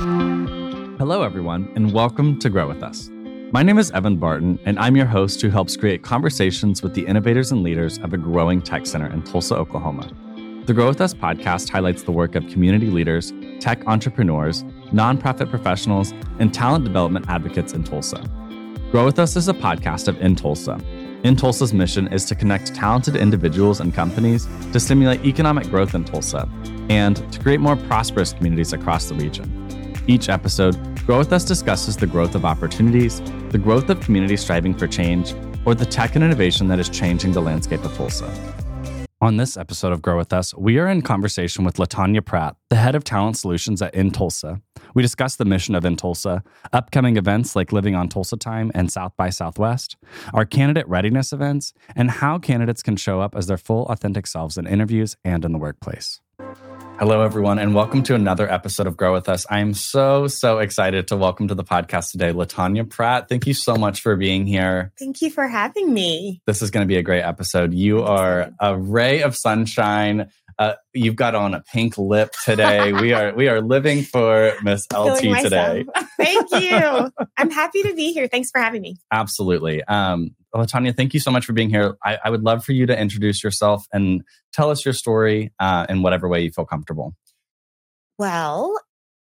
Hello, everyone, and welcome to Grow With Us. My name is Evan Barton, and I'm your host who helps create conversations with the innovators and leaders of a growing tech center in Tulsa, Oklahoma. The Grow With Us podcast highlights the work of community leaders, tech entrepreneurs, nonprofit professionals, and talent development advocates in Tulsa. Grow With Us is a podcast of inTulsa. In Tulsa's mission is to connect talented individuals and companies to stimulate economic growth in Tulsa and to create more prosperous communities across the region. Each episode, Grow With Us discusses the growth of opportunities, the growth of communities striving for change, or the tech and innovation that is changing the landscape of Tulsa. On this episode of Grow With Us, we are in conversation with LaTonya Pratt, the head of talent solutions at inTulsa. We discuss the mission of inTulsa, upcoming events like Living on Tulsa Time and South by Southwest, our candidate readiness events, and how candidates can show up as their full, authentic selves in interviews and in the workplace. Hello, everyone, and welcome to another episode of Grow With Us. I am so, so excited to welcome to the podcast today LaTonya Pratt. Thank you so much for being here. Thank you for having me. This is going to be a great episode. You are a ray of sunshine. Uh, you've got on a pink lip today. we are we are living for Miss LT today. Thank you. I'm happy to be here. Thanks for having me. Absolutely. Um, LaTonya, thank you so much for being here. I, I, would love for you to introduce yourself and tell us your story uh, in whatever way you feel comfortable. Well,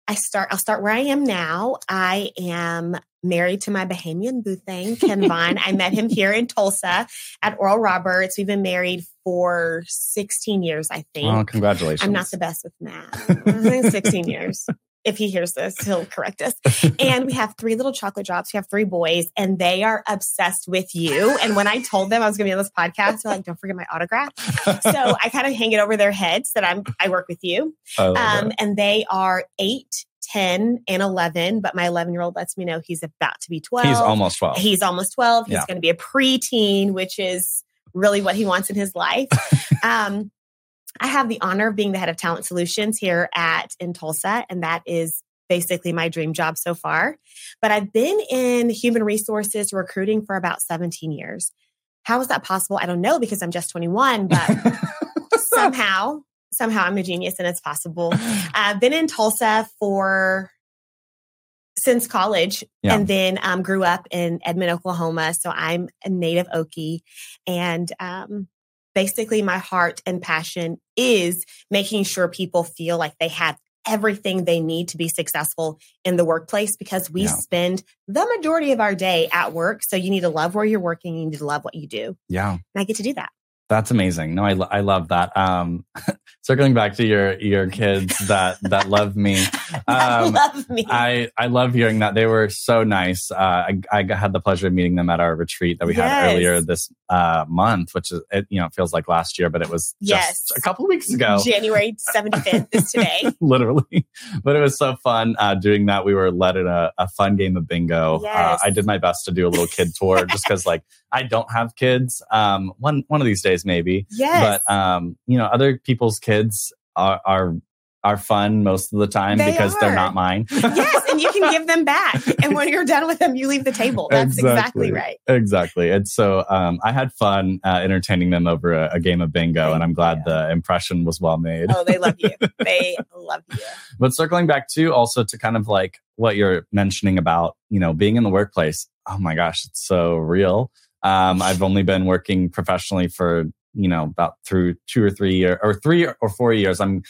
I start. I'll start where I am now. I am married to my Bahamian boothang, Ken Vaughn. I met him here in Tulsa at Oral Roberts. We've been married for 16 years, I think. Oh, congratulations! I'm not the best with math. 16 years if he hears this, he'll correct us. and we have three little chocolate drops. We have three boys, and they are obsessed with you. And when I told them I was going to be on this podcast, they're like, "Don't forget my autograph." so I kind of hang it over their heads that I'm I work with you. Um, and they are eight, 10 and 11, but my 11 year old lets me know he's about to be 12. He's almost 12. He's almost 12. He's yeah. going to be a preteen, which is really what he wants in his life. um, I have the honor of being the head of talent solutions here at inTulsa, and that is basically my dream job so far. But I've been in human resources recruiting for about 17 years. How is that possible? I don't know because I'm just 21, but somehow, somehow I'm a genius and it's possible. I've been in Tulsa for since college yeah. and then um, grew up in Edmond, Oklahoma. So I'm a native Okie and um, basically my heart and passion is making sure people feel like they have everything they need to be successful in the workplace because we yeah. spend the majority of our day at work. So you need to love where you're working. You need to love what you do. Yeah. And I get to do that. That's amazing. No, I, I love that. Um, circling back to your your kids that that love me, um, love me. I I love hearing that they were so nice. Uh, I I had the pleasure of meeting them at our retreat that we yes. had earlier this uh, month, which is it, you know it feels like last year, but it was yes. a couple of weeks ago. January seventy fifth is today, literally. But it was so fun uh, doing that. We were led in a, a fun game of bingo. Uh, yes. I did my best to do a little kid tour, just because like I don't have kids. Um, one one of these days maybe. Yes. But um, you know, other people's kids are are are fun most of the time they because are. they're not mine. yes, and you can give them back. And when you're done with them, you leave the table. That's exactly, exactly right. Exactly. And so um, I had fun uh, entertaining them over a, a game of bingo, Thank and I'm glad you. the impression was well made. Oh, they love you. They love you. But circling back to also to kind of like what you're mentioning about, you know, being in the workplace. Oh my gosh, it's so real. Um, I've only been working professionally for you know about through two or three years or three or four years. I'm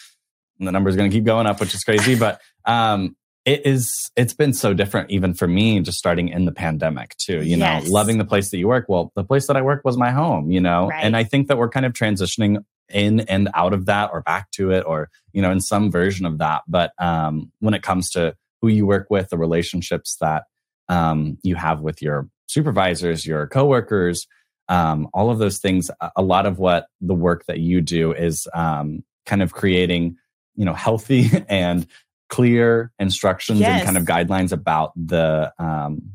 the number is going to keep going up, which is crazy, but um, it is it's been so different even for me just starting in the pandemic too you yes. know loving the place that you work well the place that i work was my home you know right. and i think that we're kind of transitioning in and out of that or back to it or you know in some version of that but um, when it comes to who you work with the relationships that um, you have with your supervisors, your coworkers, um, all of those things. A lot of what the work that you do is um, kind of creating, you know, healthy and clear instructions yes. and kind of guidelines about the um,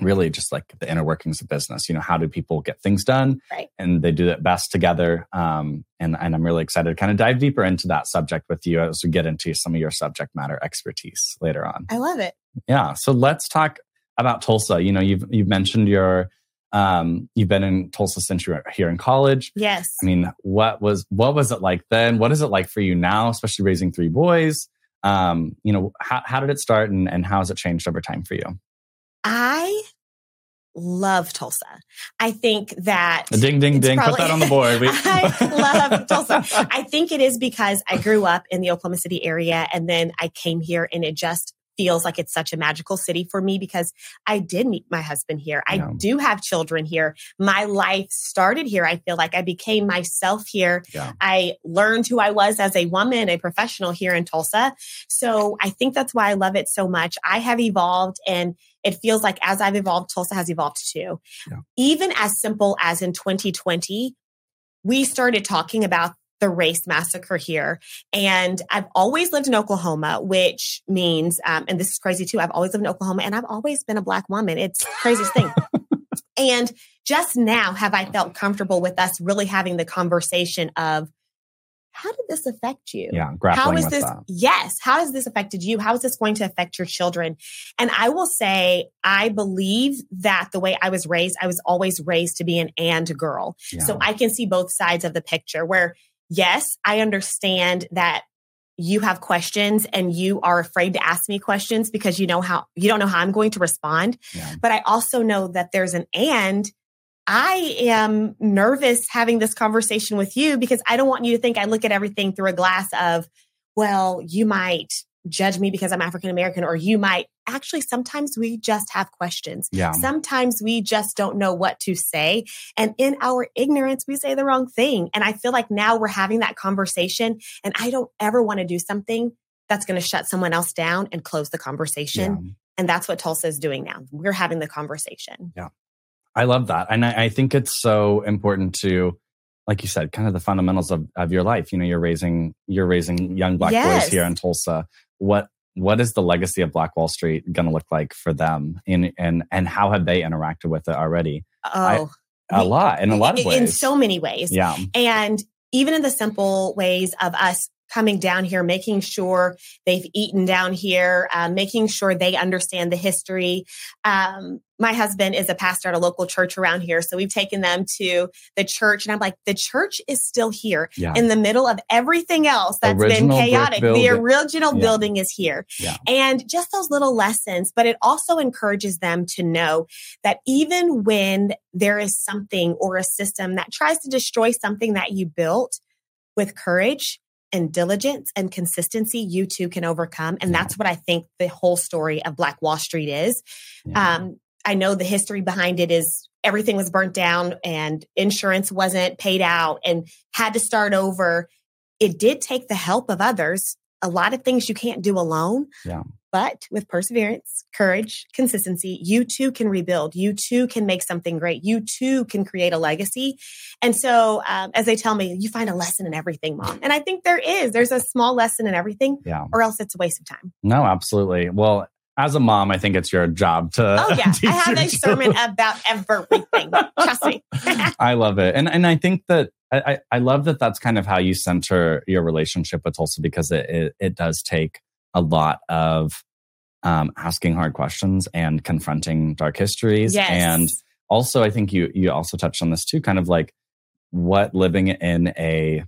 really just like the inner workings of business. You know, how do people get things done? Right. And they do it best together. Um, and, and I'm really excited to kind of dive deeper into that subject with you as we get into some of your subject matter expertise later on. I love it. Yeah. So let's talk about Tulsa. You know, you've you've mentioned your um, you've been in Tulsa since you were here in college. Yes. I mean, what was what was it like then? What is it like for you now, especially raising three boys? Um, you know, how, how did it start and, and how has it changed over time for you? I love Tulsa. I think that ding ding ding probably, put that on the board. We- I love Tulsa. I think it is because I grew up in the Oklahoma City area and then I came here and it just feels like it's such a magical city for me because I did meet my husband here. I yeah. do have children here. My life started here. I feel like I became myself here. Yeah. I learned who I was as a woman, a professional here in Tulsa. So I think that's why I love it so much. I have evolved and it feels like as I've evolved, Tulsa has evolved too. Yeah. Even as simple as in 2020, we started talking about the race massacre here. And I've always lived in Oklahoma, which means, um, and this is crazy too, I've always lived in Oklahoma and I've always been a black woman. It's craziest thing. and just now have I felt comfortable with us really having the conversation of how did this affect you? Yeah, grappling how is this? That. Yes, how has this affected you? How is this going to affect your children? And I will say, I believe that the way I was raised, I was always raised to be an and girl. Yeah. So I can see both sides of the picture. Where yes, I understand that you have questions and you are afraid to ask me questions because you know how you don't know how I'm going to respond. Yeah. But I also know that there's an and I am nervous having this conversation with you because I don't want you to think I look at everything through a glass of, well, you might judge me because I'm African American, or you might actually sometimes we just have questions. Yeah. Sometimes we just don't know what to say. And in our ignorance, we say the wrong thing. And I feel like now we're having that conversation, and I don't ever want to do something that's going to shut someone else down and close the conversation. Yeah. And that's what Tulsa is doing now. We're having the conversation. Yeah. I love that. And I, I think it's so important to like you said, kind of the fundamentals of, of your life. You know, you're raising you're raising young black yes. boys here in Tulsa what what is the legacy of Black Wall Street going to look like for them, and and and how have they interacted with it already? Oh, I, a lot in a lot of ways, in so many ways. Yeah, and even in the simple ways of us coming down here, making sure they've eaten down here, uh, making sure they understand the history. Um, my husband is a pastor at a local church around here. So we've taken them to the church. And I'm like, the church is still here yeah. in the middle of everything else that's original been chaotic. The original yeah. building is here. Yeah. And just those little lessons, but it also encourages them to know that even when there is something or a system that tries to destroy something that you built with courage, and diligence and consistency you too can overcome. And that's what I think the whole story of Black Wall Street is. Yeah. Um, I know the history behind it is everything was burnt down and insurance wasn't paid out and had to start over. It did take the help of others. A lot of things you can't do alone. Yeah. But with perseverance, courage, consistency, you too can rebuild. You too can make something great. You too can create a legacy. And so, um, as they tell me, you find a lesson in everything, mom. And I think there is. There's a small lesson in everything, yeah. or else it's a waste of time. No, absolutely. Well, as a mom, I think it's your job to. Oh yeah, I have a sermon about everything. Trust me. I love it, and and I think that I, I love that that's kind of how you center your relationship with Tulsa because it it, it does take a lot of um, asking hard questions and confronting dark histories. Yes. And also, I think you you also touched on this too, kind of like what living in a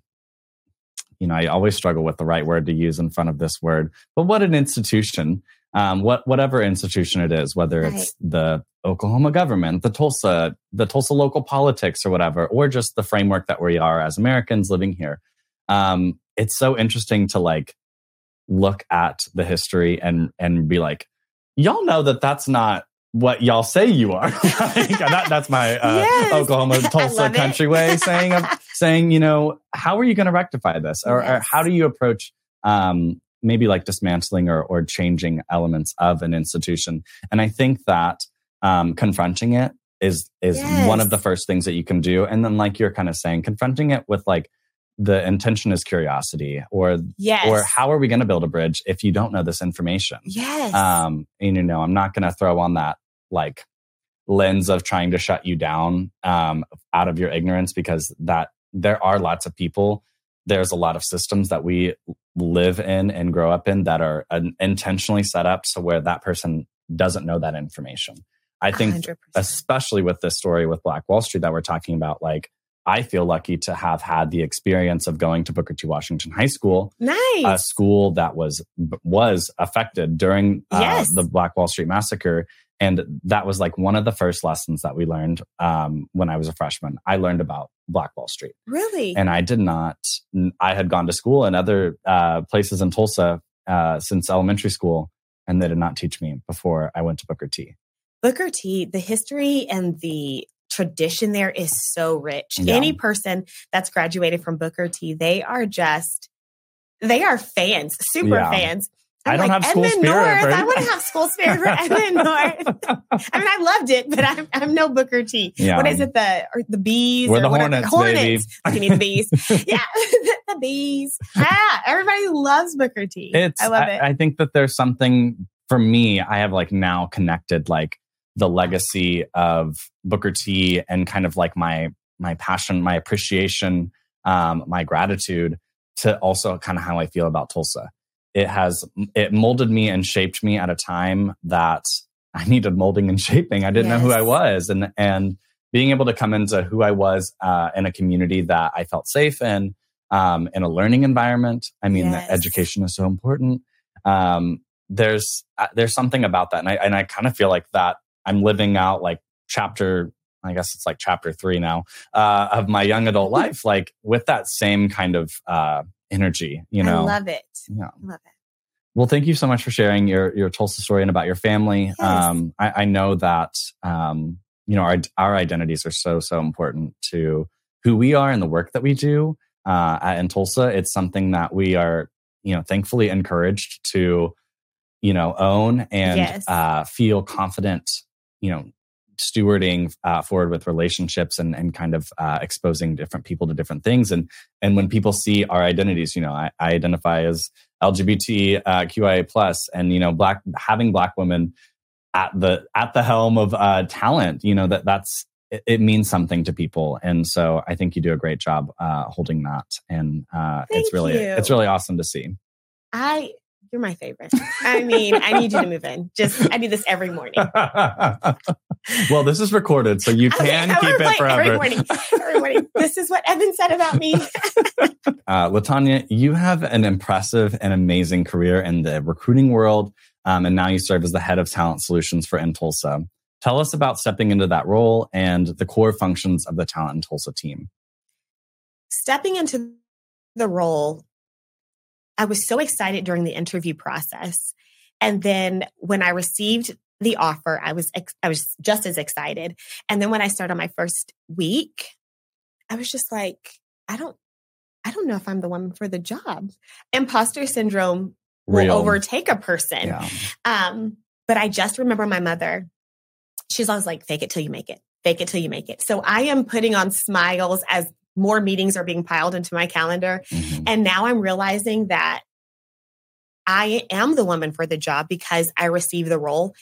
you know, I always struggle with the right word to use in front of this word, but what an institution, um, what whatever institution it is, whether right. it's the Oklahoma government, the Tulsa, the Tulsa local politics, or whatever, or just the framework that we are as Americans living here. Um, it's so interesting to like look at the history and and be like, y'all know that that's not what y'all say you are. that, that's my uh, yes. Oklahoma Tulsa country way saying of saying, you know, how are you going to rectify this, or, yes. or, how do you approach um, maybe like dismantling or, or changing elements of an institution? And I think that um, confronting it is is yes. one of the first things that you can do, and then like you're kind of saying, confronting it with like the intention is curiosity or yes. or how are we going to build a bridge if you don't know this information yes um and you know i'm not going to throw on that like lens of trying to shut you down um out of your ignorance because that there are lots of people there's a lot of systems that we live in and grow up in that are intentionally set up so where that person doesn't know that information i think 100%. especially with this story with black wall street that we're talking about like I feel lucky to have had the experience of going to Booker T. Washington High School, nice, a school that was was affected during uh, yes. the Black Wall Street massacre, and that was like one of the first lessons that we learned um, when I was a freshman. I learned about Black Wall Street, really, and I did not. I had gone to school in other uh, places in Tulsa uh, since elementary school, and they did not teach me before I went to Booker T. Booker T, the history and the tradition there is so rich. Yeah. Any person that's graduated from Booker T, they are just, they are fans, super Yeah. fans. I don't have school Edmond spirit, North. right? I want to have school spirit for Edmond North. I mean, I loved it, but I'm, I'm no Booker T. Yeah. What is it? The or the bees? We're or the Hornets, Hornets. Look at me, the bees. yeah, the bees. Ah, everybody loves Booker T. It's I love I, it. I think that there's something for me. I have like now connected like the legacy of Booker T and kind of like my my passion, my appreciation, um, my gratitude to also kind of how I feel about Tulsa. It has it molded me and shaped me at a time that I needed molding and shaping. I didn't know who I was, and and being able to come into who I was uh, in a community that I felt safe in, um, in a learning environment. I mean, Yes. education is so important. Um, there's uh, there's something about that, and I and I kind of feel like that I'm living out like chapter. I guess it's like chapter three now uh, of my young adult life, like with that same kind of uh, energy. You know, I love it. yeah. Love it. Well, thank you so much for sharing your your Tulsa story and about your family. Yes. Um, I, I know that um, you know our our identities are so so important to who we are and the work that we do uh, at, in Tulsa. It's something that we are you know thankfully encouraged to you know own and Yes. uh, feel confident. You know. Stewarding uh, forward with relationships and, and kind of uh, exposing different people to different things, and and when people see our identities, you know, I, I identify as LGBT uh, QIA plus, and you know, black having black women at the at the helm of uh, talent, you know that that's it, it means something to people, and so I think you do a great job uh, holding that, and uh, it's really you. it's really awesome to see. I you're my favorite. I mean, I need you to move in. Just I do this every morning. well, this is recorded, so you can I keep it forever. Every morning. Every morning. This is what Evan said about me. Uh, LaTonya, you have an impressive and amazing career in the recruiting world, um, and now you serve as the head of talent solutions for inTulsa. Tell us about stepping into that role and the core functions of the Talent in Tulsa team. Stepping into the role, I was so excited during the interview process. And then when I received the offer, I was ex- I was just as excited. And then when I started my first week, I was just like, I don't I don't know if I'm the one for the job. Imposter syndrome will overtake a person. Yeah. Um, but I just remember my mother. She's always like, fake it till you make it. Fake it till you make it. So I am putting on smiles as more meetings are being piled into my calendar. Mhm. And now I'm realizing that I am the woman for the job because I receive the role.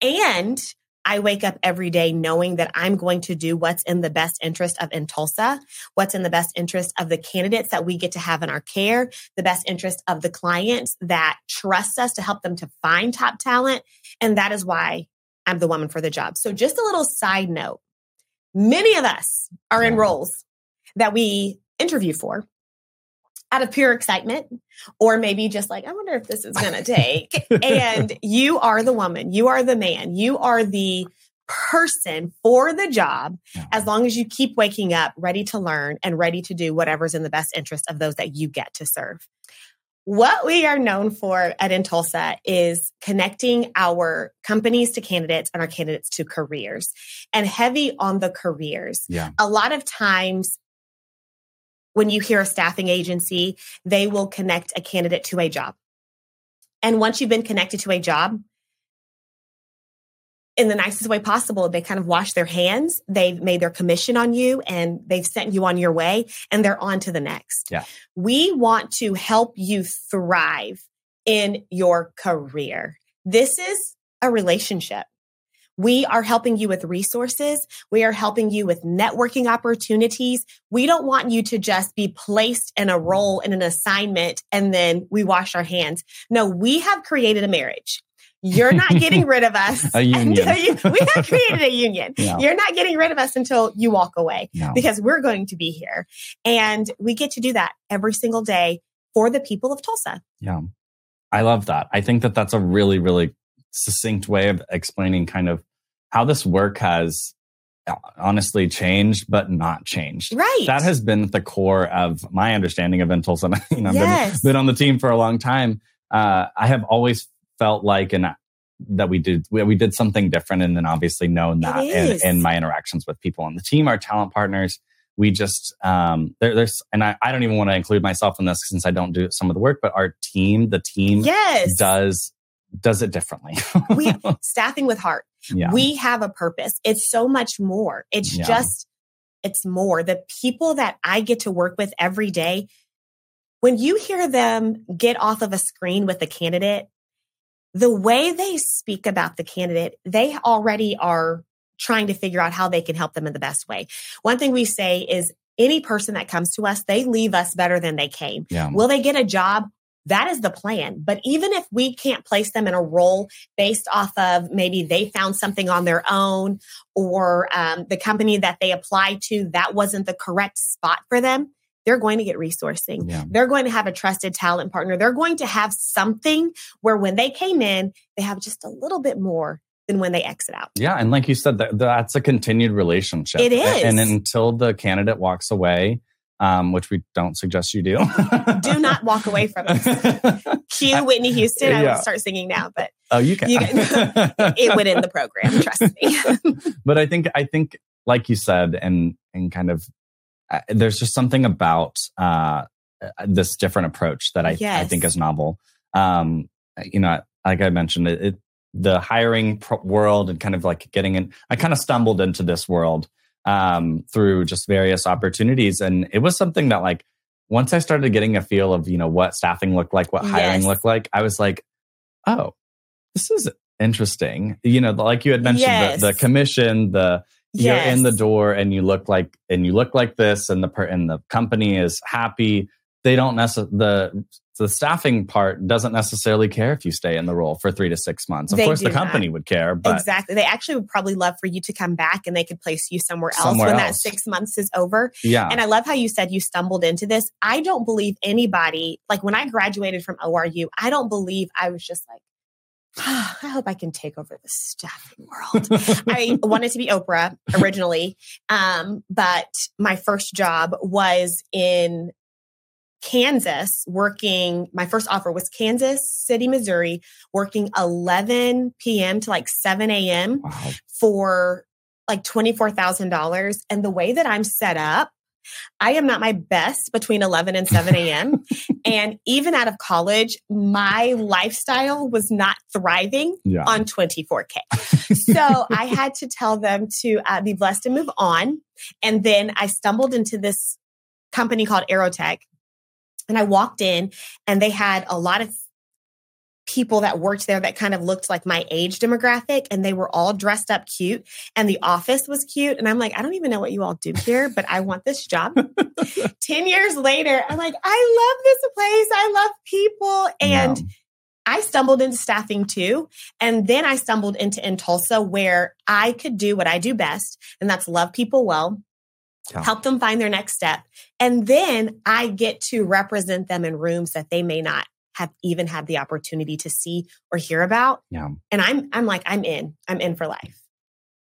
And I wake up every day knowing that I'm going to do what's in the best interest of inTulsa, what's in the best interest of the candidates that we get to have in our care, the best interest of the clients that trust us to help them to find top talent. And that is why I'm the woman for the job. So, just a little side note many of us are in roles that we interview for out of pure excitement, or maybe just like, I wonder if this is going to take. and you are the woman, you are the man, you are the person for the job as long as you keep waking up ready to learn and ready to do whatever's in the best interest of those that you get to serve. What we are known for at inTulsa is connecting our companies to candidates and our candidates to careers and heavy on the careers. Yeah. A lot of times when you hear a staffing agency, they will connect a candidate to a job. And once you've been connected to a job, in the nicest way possible, they kind of wash their hands. They've made their commission on you and they've sent you on your way and they're on to the next. Yeah. We want to help you thrive in your career. This is a relationship. We are helping you with resources. We are helping you with networking opportunities. We don't want you to just be placed in a role in an assignment and then we wash our hands. No, we have created a marriage. you're not getting rid of us. a union. You, we have created a union. You're not getting rid of us until you walk away No. because we're going to be here. And we get to do that every single day for the people of Tulsa. Yeah. I love that. I think that that's a really, really succinct way of explaining kind of how this work has uh, honestly changed, but not changed. Right. That has been at the core of my understanding of inTulsa. You know, I've Yes. been, been on the team for a long time. Uh, I have always felt like and that we did we, we did something different, and then obviously known that in, in my interactions with people on the team, our talent partners. We just um, there, there's and I, I don't even want to include myself in this since I don't do some of the work, but our team, the team, yes. does does it differently. we staffing with heart. Yeah, We have a purpose. It's so much more. It's Yeah. just, it's more. The people that I get to work with every day, when you hear them get off of a screen with a candidate, the way they speak about the candidate, they already are trying to figure out how they can help them in the best way. One thing we say is any person that comes to us, they leave us better than they came. yeah, Will they get a job? That is the plan. But even if we can't place them in a role based off of maybe they found something on their own or um, the company that they applied to, that wasn't the correct spot for them, they're going to get resourcing. yeah. They're going to have a trusted talent partner. They're going to have something where when they came in, they have just a little bit more than when they exit out. Yeah, and like you said, that that's a continued relationship. It is. and until the candidate walks away, um, which we don't suggest you do. Do not walk away from us. Cue Whitney Houston. I will start singing now, but oh, you can. You it would end the program. Trust me. but I think I think like you said, and and kind of uh, there's just something about uh, this different approach that I I think is novel. Um, you know, like I mentioned, it, it the hiring pro- world and kind of like getting in. I kind of stumbled into this world um, through just various opportunities, and it was something that like once I started getting a feel of you know what staffing looked like, what hiring Yes. looked like, I was like, oh, this is interesting. You know, like you had mentioned, Yes. the, the commission, the you're in the door and you look like and you look like this, and the per, and the company is happy. They don't necessarily the the staffing part doesn't necessarily care if you stay in the role for three to six months. Of They course, the do not. company would care, but exactly. They actually would probably love for you to come back and they could place you somewhere else Somewhere when that six months is over. yeah, And I love how you said you stumbled into this. I don't believe anybody, like when I graduated from ORU, I don't believe I was just like, "Ah, I hope I can take over the staffing world. I wanted to be Oprah originally, um, but my first job was in Kansas working. My first offer was Kansas City, Missouri, working 11 p.m. to like 7 a.m. wow, for like $24,000. And the way that I'm set up, I am not my best between 11 and 7 a.m. and even out of college, my lifestyle was not thriving yeah, on 24K. so I had to tell them to uh, be blessed and move on. And then I stumbled into this company called Aerotek. And I walked in and they had a lot of people that worked there that kind of looked like my age demographic and they were all dressed up cute and the office was cute and I'm like I don't even know what you all do here but I want this job. 10 years later I'm like I love this place. I love people and. I stumbled into staffing too. And then I stumbled into inTulsa where I could do what I do best, and that's love people well, Yeah. help them find their next step. And then I get to represent them in rooms that they may not have even had the opportunity to see or hear about. yeah. And I'm I'm like, I'm in. I'm in for life.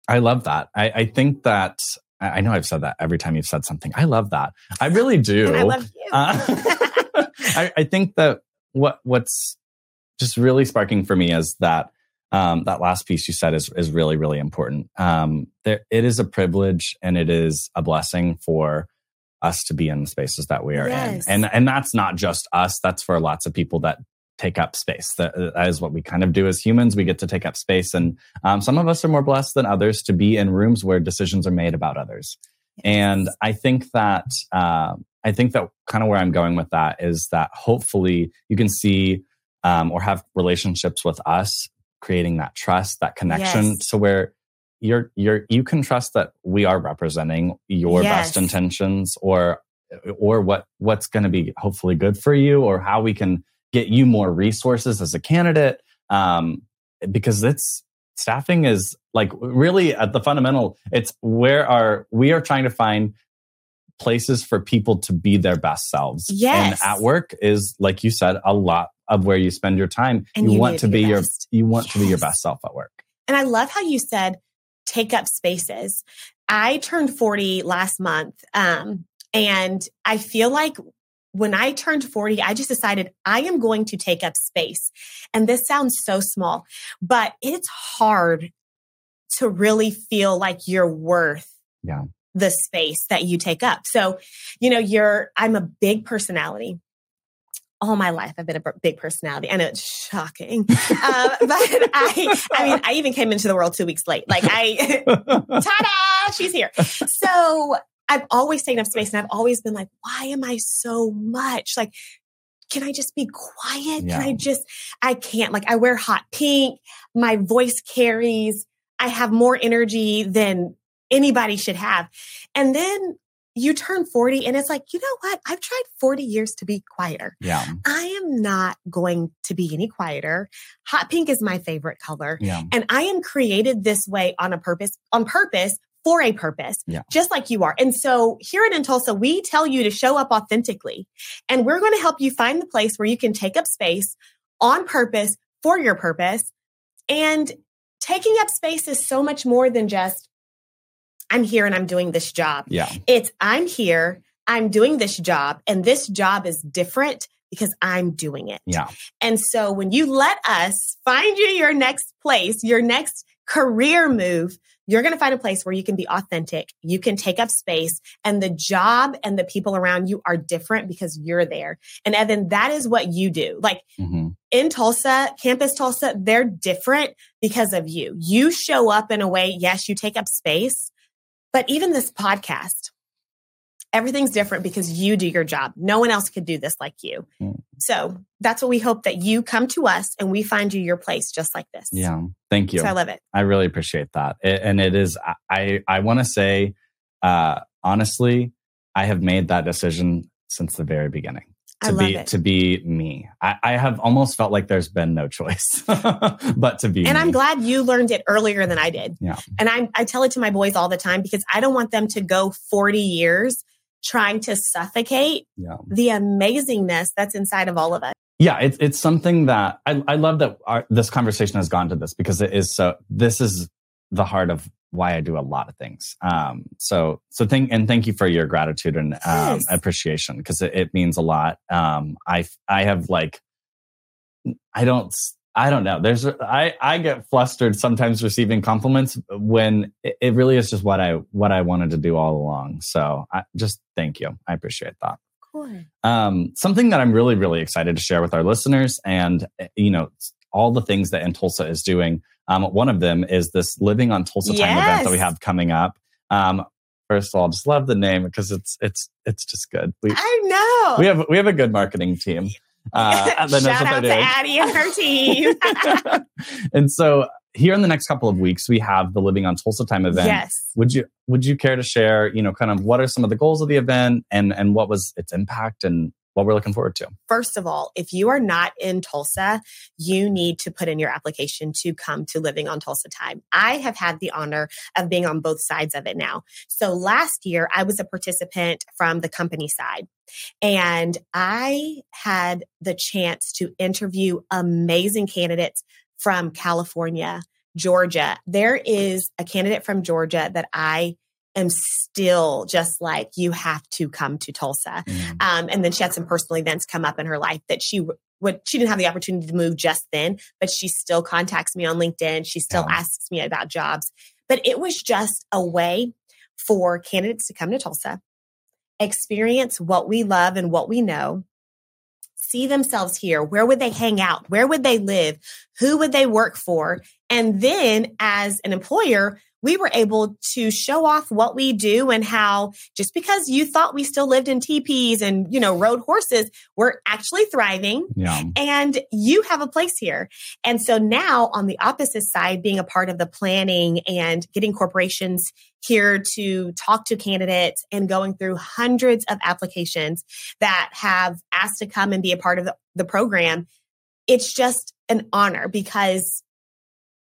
I love that. I, I think that I know I've said that every time you've said something. I love that. I really do. And I love you. Uh, I, I think that what what's just really sparking for me is that um, that last piece you said is is really really important. Um, there, it is a privilege and it is a blessing for us to be in the spaces that we are Yes. in, and and that's not just us. That's for lots of people that take up space. That, that is what we kind of do as humans. We get to take up space, and um, some of us are more blessed than others to be in rooms where decisions are made about others. And I think that uh, I think that kind of where I'm going with that is that hopefully you can see um, or have relationships with us, creating that trust, that connection, Yes. to where you're you're you can trust that we are representing your Yes. best intentions or or what what's going to be hopefully good for you or how we can get you more resources as a candidate. Um, because it's staffing is like really at the fundamental, it's where our, we are trying to find places for people to be their best selves. Yes. And at work is, like you said, a lot of where you spend your time. You, you want to be your, best. you want to be your best self at work. And I love how you said take up spaces. I turned 40 last month. Um, and I feel like when I turned 40, I just decided I am going to take up space. And this sounds so small, but it's hard to really feel like you're worth Yeah. the space that you take up. So, you know, you're, I'm a big personality. All my life, I've been a big personality. I know it's shocking, um, but I, I mean, I even came into the world two weeks late. Like I, ta-da, she's here. So I've always taken up space, and I've always been like, why am I so much? Like, can I just be quiet? Yeah. Can I just? I can't. Like, I wear hot pink. My voice carries. I have more energy than anybody should have. And then you turn 40 and it's like, you know what? I've tried 40 years to be quieter. Yeah. I am not going to be any quieter. Hot pink is my favorite color. Yeah. And I am created this way on a purpose, on purpose for a purpose, Yeah. just like you are. And so here at Tulsa, we tell you to show up authentically. And we're going to help you find the place where you can take up space on purpose for your purpose. And taking up space is so much more than just, I'm here and I'm doing this job. Yeah. It's I'm here, I'm doing this job, and this job is different because I'm doing it. Yeah. And so when you let us find you your next place, your next career move, you're going to find a place where you can be authentic, you can take up space, and the job and the people around you are different because you're there. And Evan, that is what you do. Like hmm inTulsa, Campus Tulsa, they're different because of you. You show up in a way, yes, you take up space, but even this podcast, everything's different because you do your job. No one else could do this like you. Mm. So that's what we hope that you come to us and we find you your place just like this. Yeah. Thank you. So I love it. I really appreciate that. It, and it is, I, I want to say, uh, honestly, I have made that decision since the very beginning to be, it. to be me. I, I have almost felt like there's been no choice, but to be and me. I'm glad you learned it earlier than I did. Yeah. And I, I tell it to my boys all the time because I don't want them to go 40 years trying to suffocate Yeah. the amazingness that's inside of all of us. Yeah. It's, it's something that I, I love that our, this conversation has gone to this because it is so, this is the heart of why I do a lot of things. Um, so, so thank, and thank you for your gratitude and, um, Yes. appreciation because it, it means a lot. Um, I, I have like, I don't, I don't know. There's, I, I get flustered sometimes receiving compliments when it, it really is just what I, what I wanted to do all along. So I just thank you. I appreciate that. Cool. Um, something that I'm really, really excited to share with our listeners and, uh, you know, all the things that inTulsa is doing. Um, one of them is this Living on Tulsa Time event that we have coming up. Um, first of all, I just love the name because it's, it's, it's just good. We, I know. we have, we have a good marketing team. Uh, Shout out to doing. Addie and her team. and so here in the next couple of weeks, we have the Living on Tulsa Time event. yes. Would you would you care to share, you know, kind of what are some of the goals of the event and and what was its impact and what we're looking forward to? First of all, if you are not in Tulsa, you need to put in your application to come to Living on Tulsa Time. I have had the honor of being on both sides of it now. So last year, I was a participant from the company side, and I had the chance to interview amazing candidates from California, Georgia. There is a candidate from Georgia that I am still just like, you have to come to Tulsa. Um, and then she had some personal events come up in her life that she would, she didn't have the opportunity to move just then, but she still contacts me on LinkedIn. She still Yeah. asks me about jobs. But it was just a way for candidates to come to Tulsa, experience what we love and what we know, see themselves here. Where would they hang out? Where would they live? Who would they work for? And then as an employer, we were able to show off what we do and how just because you thought we still lived in teepees and, you know, rode horses, we're actually thriving Yeah. and you have a place here. And so now on the opposite side, being a part of the planning and getting corporations here to talk to candidates and going through hundreds of applications that have asked to come and be a part of the, the program, it's just an honor because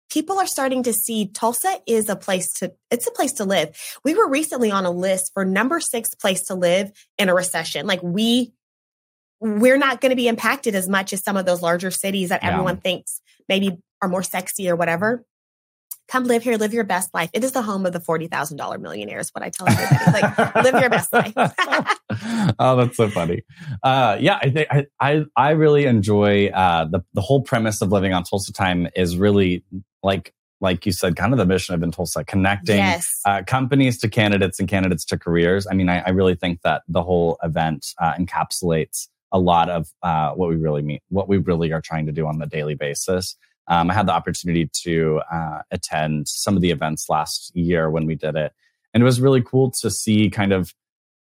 people are starting to see Tulsa is a place to it's a place to live. We were recently on a list for number 6 place to live in a recession. Like we we're not going to be impacted as much as some of those larger cities that yeah. everyone thinks maybe are more sexy or whatever. Come live here, live your best life. It is the home of the forty thousand dollar millionaires. What I tell everybody, like live your best life. oh, that's so funny. Uh, yeah, I think I, I, I really enjoy uh, the the whole premise of living on Tulsa time is really like like you said, kind of the mission of inTulsa, connecting yes. uh, companies to candidates and candidates to careers. I mean, I, I really think that the whole event uh, encapsulates a lot of uh, what we really mean, what we really are trying to do on the daily basis. Um, I had the opportunity to uh, attend some of the events last year when we did it, and it was really cool to see kind of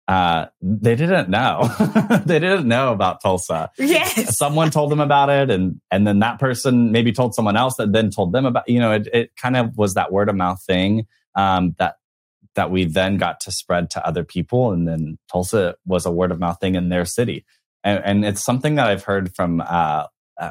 uh, they didn't know. they didn't know about Tulsa. Yes. Someone told them about it and, and then that person maybe told someone else that then told them about, you know, it, it kind of was that word of mouth thing, um, that, that we then got to spread to other people. And then Tulsa was a word of mouth thing in their city. And, and it's something that I've heard from, uh,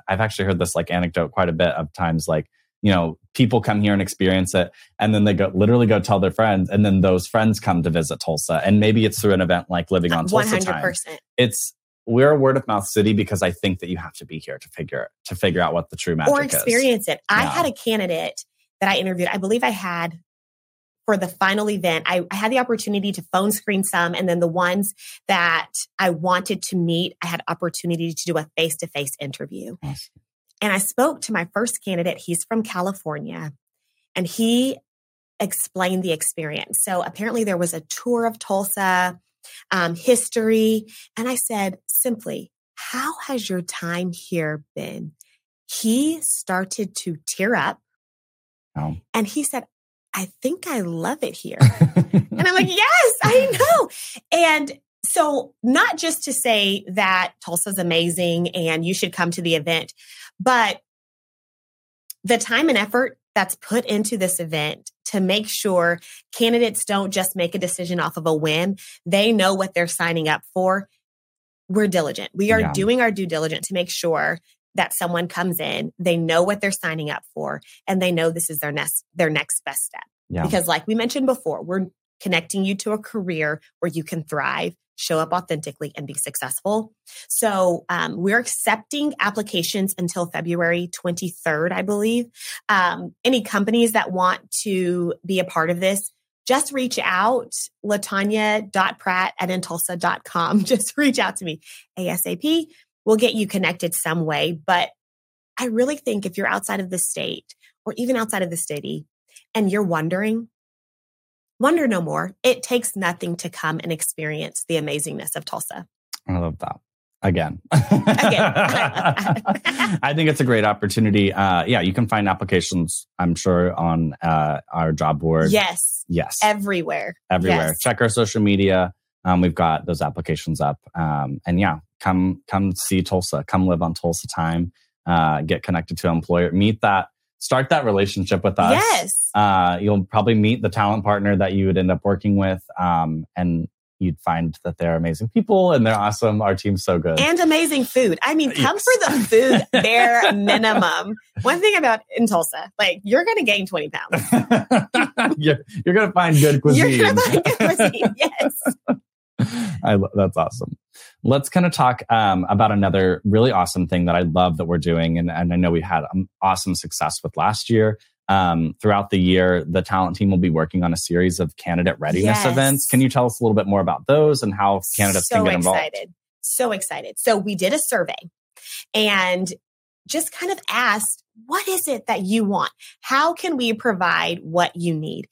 I've actually heard this like anecdote quite a bit of times, like, you know, people come here and experience it and then they go literally go tell their friends and then those friends come to visit Tulsa. And maybe it's through an event like Living on Tulsa 100%. Time. It's we're a word of mouth city because I think that you have to be here to figure to figure out what the true magic or experience is. it. I had a candidate that I interviewed. I believe I had for the final event, I, I, had the opportunity to phone screen some, and then the ones that I wanted to meet, I had opportunity to do a face to face interview. Yes. And I spoke to my first candidate. He's from California and he explained the experience. So apparently there was a tour of Tulsa, um, history. And I said simply, how has your time here been? He started to tear up. Oh. And he said, I think I love it here. and I'm like, yes, I know. And so, not just to say that Tulsa's amazing and you should come to the event, but the time and effort that's put into this event to make sure candidates don't just make a decision off of a whim, they know what they're signing up for. We're diligent. We are yeah. doing our due diligence to make sure that someone comes in, they know what they're signing up for, and they know this is their next their next best step. Yeah. Because like we mentioned before, we're connecting you to a career where you can thrive show up authentically and be successful. So um, we're accepting applications until February 23rd, I believe. Um, any companies that want to be a part of this, just reach out, latonya.pratt at intulsa.com. Just reach out to me ASAP. We'll get you connected some way. But I really think if you're outside of the state or even outside of the city and you're wondering, Wonder no more. It takes nothing to come and experience the amazingness of Tulsa. I love that. Again. Again. I think it's a great opportunity. Uh, yeah, you can find applications, I'm sure, on uh, our job board. Yes. Yes. Everywhere. Everywhere. Yes. Check our social media. Um, we've got those applications up. Um, and yeah, come come see Tulsa. Come live on Tulsa time. Uh, get connected to an employer. Meet that start that relationship with us. Yes. Uh, you'll probably meet the talent partner that you would end up working with. Um, and you'd find that they're amazing people and they're awesome. Our team's so good. And amazing food. I mean, come yes. for the food bare minimum. One thing about inTulsa, like you're going to gain 20 pounds. you're, you're going to find good cuisine. You're going to find good cuisine. Yes. I, that's awesome. Let's kind of talk um, about another really awesome thing that I love that we're doing. And, and I know we had um, awesome success with last year. Um, throughout the year, the talent team will be working on a series of candidate readiness yes. events. Can you tell us a little bit more about those and how candidates so can get involved? Excited. So excited. So we did a survey and just kind of asked, what is it that you want? How can we provide what you need?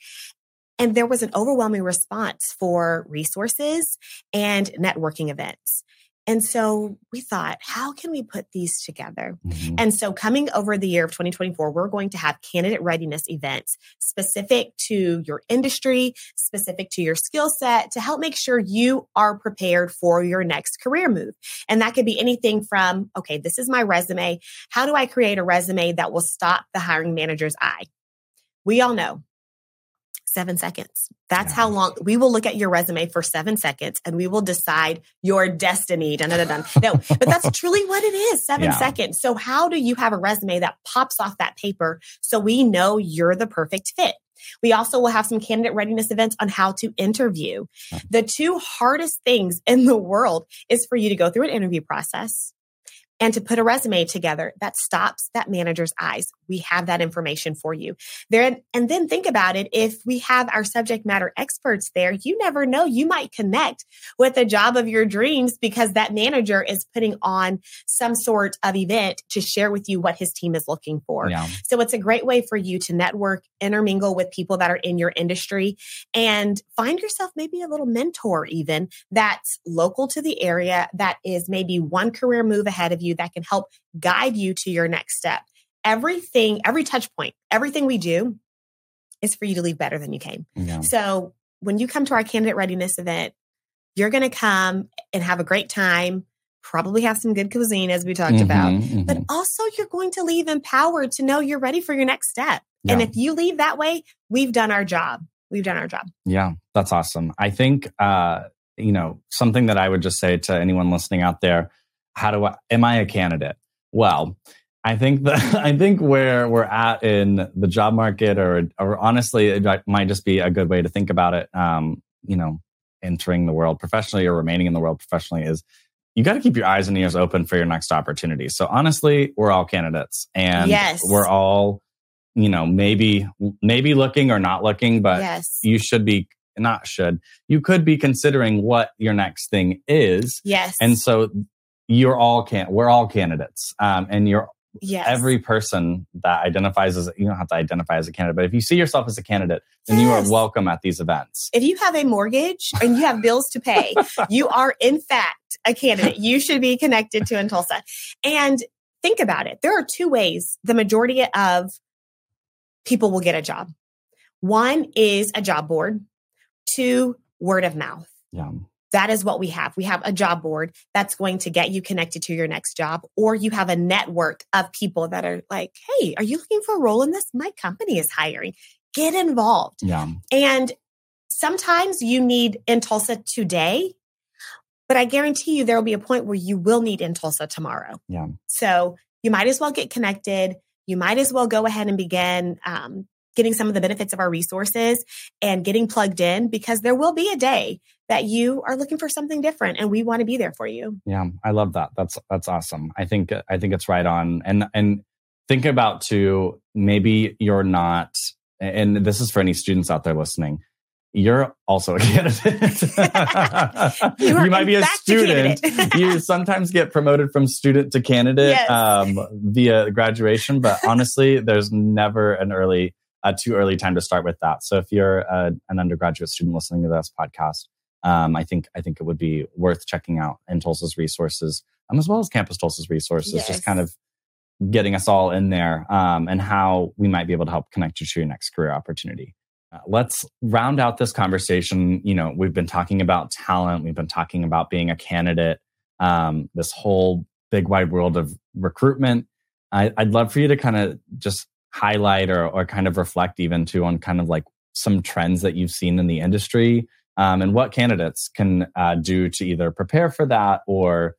And there was an overwhelming response for resources and networking events. And so we thought, how can we put these together? Mm-hmm. And so coming over the year of 2024, we're going to have candidate readiness events specific to your industry, specific to your skill set to help make sure you are prepared for your next career move. And that could be anything from, okay, this is my resume. How do I create a resume that will stop the hiring manager's eye? We all know seven seconds. That's yeah. how long we will look at your resume for seven seconds and we will decide your destiny. Dun, dun, dun, no, but that's truly what it is seven yeah. seconds. So, how do you have a resume that pops off that paper so we know you're the perfect fit? We also will have some candidate readiness events on how to interview. The two hardest things in the world is for you to go through an interview process and to put a resume together that stops that manager's eyes. We have that information for you there. And then think about it. If we have our subject matter experts there, you never know. You might connect with the job of your dreams because that manager is putting on some sort of event to share with you what his team is looking for. Yeah. So it's a great way for you to network, intermingle with people that are in your industry and find yourself maybe a little mentor even that's local to the area that is maybe one career move ahead of you that can help guide you to your next step. Everything, every touch point, everything we do is for you to leave better than you came. Yeah. So when you come to our candidate readiness event, you're going to come and have a great time, probably have some good cuisine as we talked mm-hmm, about, mm-hmm. but also you're going to leave empowered to know you're ready for your next step. Yeah. And if you leave that way, we've done our job. We've done our job. Yeah, that's awesome. I think, uh, you know, something that I would just say to anyone listening out there how do I, am I a candidate? Well, I think that I think where we're at in the job market, or or honestly, it might just be a good way to think about it. Um, you know, entering the world professionally or remaining in the world professionally is you got to keep your eyes and ears open for your next opportunity. So honestly, we're all candidates, and yes. we're all, you know, maybe maybe looking or not looking, but yes. you should be not should you could be considering what your next thing is. Yes, and so you're all can we're all candidates um, and you're yes. every person that identifies as you don't have to identify as a candidate but if you see yourself as a candidate then yes. you are welcome at these events. If you have a mortgage and you have bills to pay you are in fact a candidate. You should be connected to inTulsa. And think about it. There are two ways the majority of people will get a job. One is a job board. Two word of mouth. Yeah that is what we have. We have a job board that's going to get you connected to your next job, or you have a network of people that are like, hey, are you looking for a role in this? My company is hiring. Get involved. Yeah. And sometimes you need inTulsa today, but I guarantee you there will be a point where you will need inTulsa tomorrow. Yeah. So you might as well get connected. You might as well go ahead and begin um, getting some of the benefits of our resources and getting plugged in because there will be a day that you are looking for something different and we want to be there for you. Yeah, I love that. That's that's awesome. I think I think it's right on. And and think about too maybe you're not and this is for any students out there listening. You're also a candidate. you, you might be a student. you sometimes get promoted from student to candidate yes. um, via graduation, but honestly, there's never an early a too early time to start with that. So if you're a, an undergraduate student listening to this podcast, um, I think I think it would be worth checking out inTulsa's resources, um, as well as Campus Tulsa's resources, yes. just kind of getting us all in there um, and how we might be able to help connect you to your next career opportunity. Uh, let's round out this conversation. You know, we've been talking about talent, we've been talking about being a candidate, um, this whole big wide world of recruitment. I, I'd love for you to kind of just highlight or, or kind of reflect even to on kind of like some trends that you've seen in the industry um, and what candidates can uh, do to either prepare for that or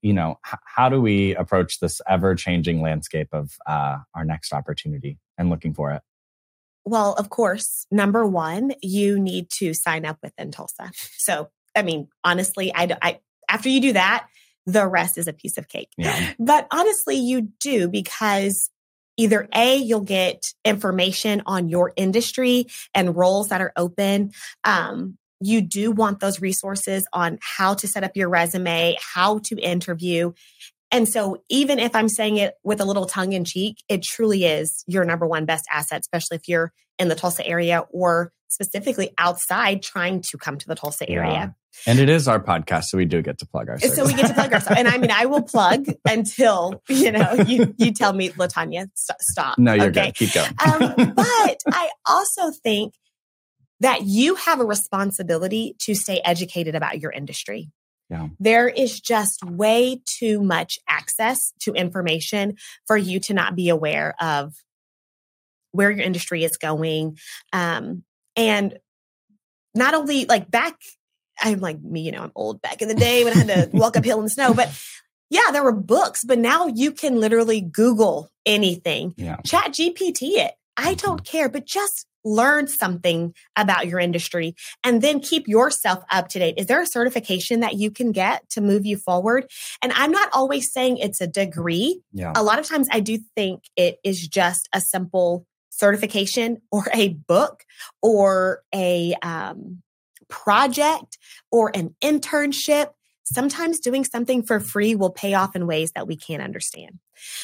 you know h- how do we approach this ever changing landscape of uh, our next opportunity and looking for it? Well of course number one you need to sign up with Tulsa. So i mean honestly I, I after you do that the rest is a piece of cake. Yeah. but honestly you do because either A, you'll get information on your industry and roles that are open. Um, you do want those resources on how to set up your resume, how to interview. And so, even if I'm saying it with a little tongue in cheek, it truly is your number one best asset, especially if you're in the Tulsa area or specifically outside trying to come to the Tulsa area. Yeah. And it is our podcast, so we do get to plug ourselves. So we get to plug ourselves. And I mean, I will plug until, you know, you, you tell me, LaTonya, st- stop. No, you're okay? good. Keep going. um, but I also think that you have a responsibility to stay educated about your industry. Yeah. There is just way too much access to information for you to not be aware of where your industry is going. Um, And not only like back, I'm like me, you know, I'm old back in the day when I had to walk uphill in the snow, but yeah, there were books, but now you can literally Google anything, Yeah. ChatGPT it. I don't care, but just learn something about your industry and then keep yourself up to date. Is there a certification that you can get to move you forward? And I'm not always saying it's a degree. Yeah. A lot of times I do think it is just a simple certification or a book or a um, project or an internship. Sometimes doing something for free will pay off in ways that we can't understand.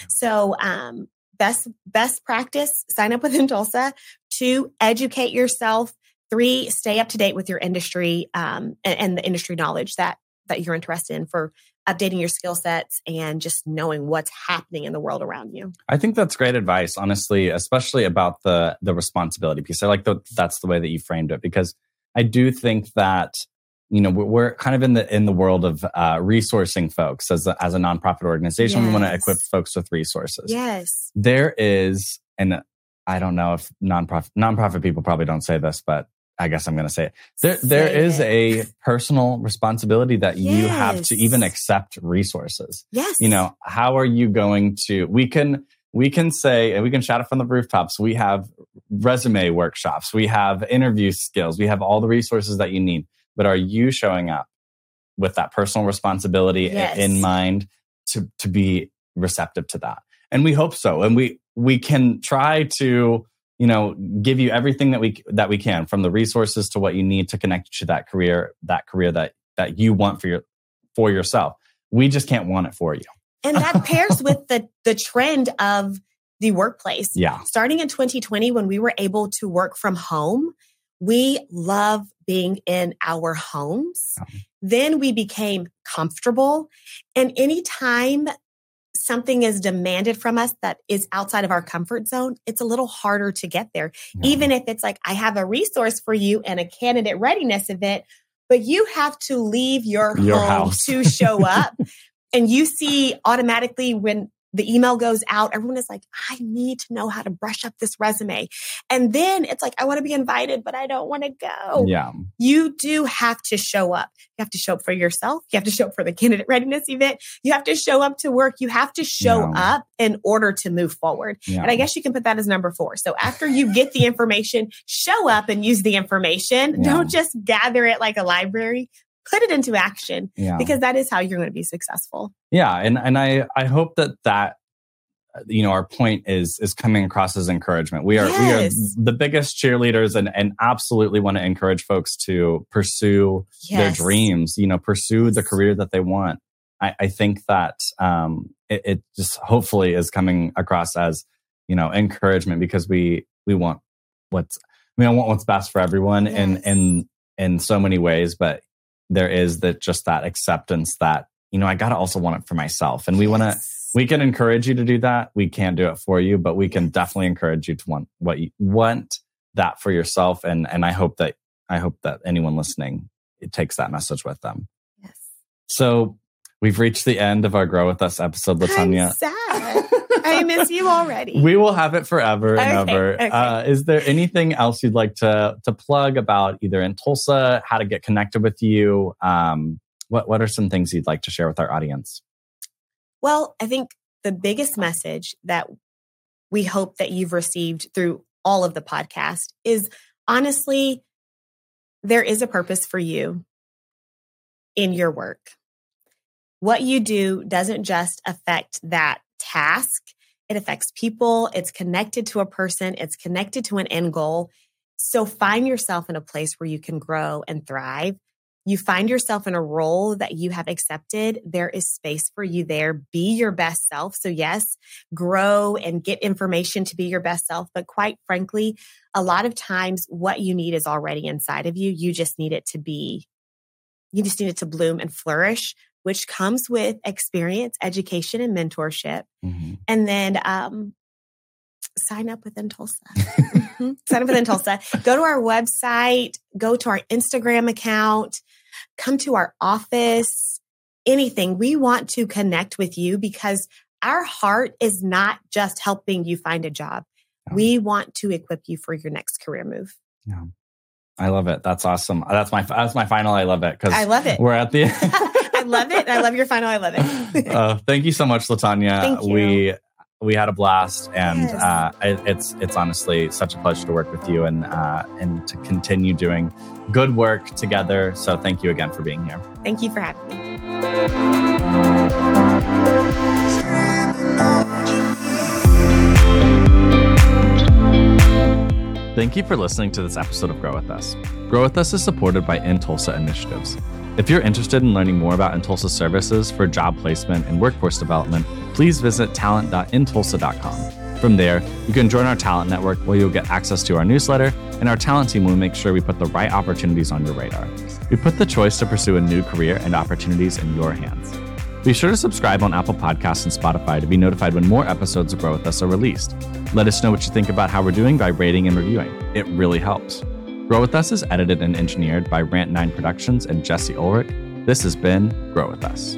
So, um, best best practice: sign up with inTulsa. Two, educate yourself. Three, stay up to date with your industry um, and, and the industry knowledge that that you're interested in for updating your skill sets and just knowing what's happening in the world around you. I think that's great advice, honestly, especially about the the responsibility piece. I like that that's the way that you framed it because I do think that you know we're, we're kind of in the in the world of uh, resourcing folks as a, as a nonprofit organization. We want to equip folks with resources. Yes. There is, and I don't know if nonprofit nonprofit people probably don't say this, but I guess I'm going to say it. There there Say is it. a personal responsibility that you have to even accept resources Yes. you know how are you going to we can we can say and we can shout it from the rooftops we have resume workshops we have interview skills we have all the resources that you need but are you showing up with that personal responsibility Yes. in mind to to be receptive to that and we hope so and we we can try to you know give you everything that we that we can from the resources to what you need to connect to that career that career that that you want for your for yourself we just can't want it for you and that pairs with the the trend of the workplace. yeah Starting in 2020, when we were able to work from home, we love being in our homes. Yeah. Then we became comfortable. And anytime something is demanded from us that is outside of our comfort zone, it's a little harder to get there. Even if it's like, I have a resource for you and a candidate readiness event, but you have to leave your, Your home house. to show up. and you see automatically when the email goes out, everyone is like, I need to know how to brush up this resume. And then it's like, I want to be invited, but I don't want to go. yeah You do have to show up. You have to show up for yourself. You have to show up for the candidate readiness event. You have to show up to work. You have to show Yeah. up in order to move forward. yeah And I guess you can put that as number four. So after you get the information, show up and use the information. Yeah. Don't just gather it like a library. Put it into action yeah. because that is how you're going to be successful. yeah and and i i hope that that you know our point is is coming across as encouragement. We are we are the biggest cheerleaders and and absolutely want to encourage folks to pursue their dreams you know pursue the career that they want. I i think that um it, it just hopefully is coming across as you know encouragement because we we want what's I mean, I want what's best for everyone in Yes. in in so many ways, but there is that just that acceptance that you know I gotta also want it for myself, and we want to we can encourage you to do that. We can't do it for you, but we can definitely encourage you to want what you want that for yourself, and and I hope that I hope that anyone listening it takes that message with them. Yes. So we've reached the end of our Grow with Us episode, LaTonya. I'm sad. I miss you already. We will have it forever and Okay, ever. okay. Uh, is there anything else you'd like to to plug about either inTulsa, how to get connected with you? Um, what what are some things you'd like to share with our audience? Well, I think the biggest message that we hope that you've received through all of the podcast is honestly, there is a purpose for you in your work. What you do doesn't just affect that task, it affects people, it's connected to a person, it's connected to an end goal. So find yourself in a place where you can grow and thrive you find yourself in a role that you have accepted, there is space for you there. Be your best self. So, yes, grow and get information to be your best self. But quite frankly, a lot of times what you need is already inside of you. You just need it to be, you just need it to bloom and flourish, which comes with experience, education, and mentorship. And then, um, sign up with inTulsa. Mhm. Sign up with Tulsa. Go to our website, go to our Instagram account, come to our office, anything. We want to connect with you because our heart is not just helping you find a job. Yeah. We want to equip you for your next career move. Yeah. I love it. That's awesome. That's my that's my final. I love it because I love it. We're at the. I love it. I love your final. I love it. uh, thank you so much, LaTonya. We we had a blast, and Yes. uh, it, it's it's honestly such a pleasure to work with you and uh, and to continue doing good work together. So thank you again for being here. Thank you for having me. Thank you for listening to this episode of Grow With Us. Grow With Us is supported by inTulsa Initiatives. If you're interested in learning more about inTulsa services for job placement and workforce development, please visit talent.intulsa.com. From there, you can join our talent network where you'll get access to our newsletter, and our talent team will make sure we put the right opportunities on your radar. We put the choice to pursue a new career and opportunities in your hands. Be sure to subscribe on Apple Podcasts and Spotify to be notified when more episodes of Grow With Us are released. Let us know what you think about how we're doing by rating and reviewing. It really helps. Grow With Us is edited and engineered by Rant9 Productions and Jesse Ulrich. This has been Grow With Us.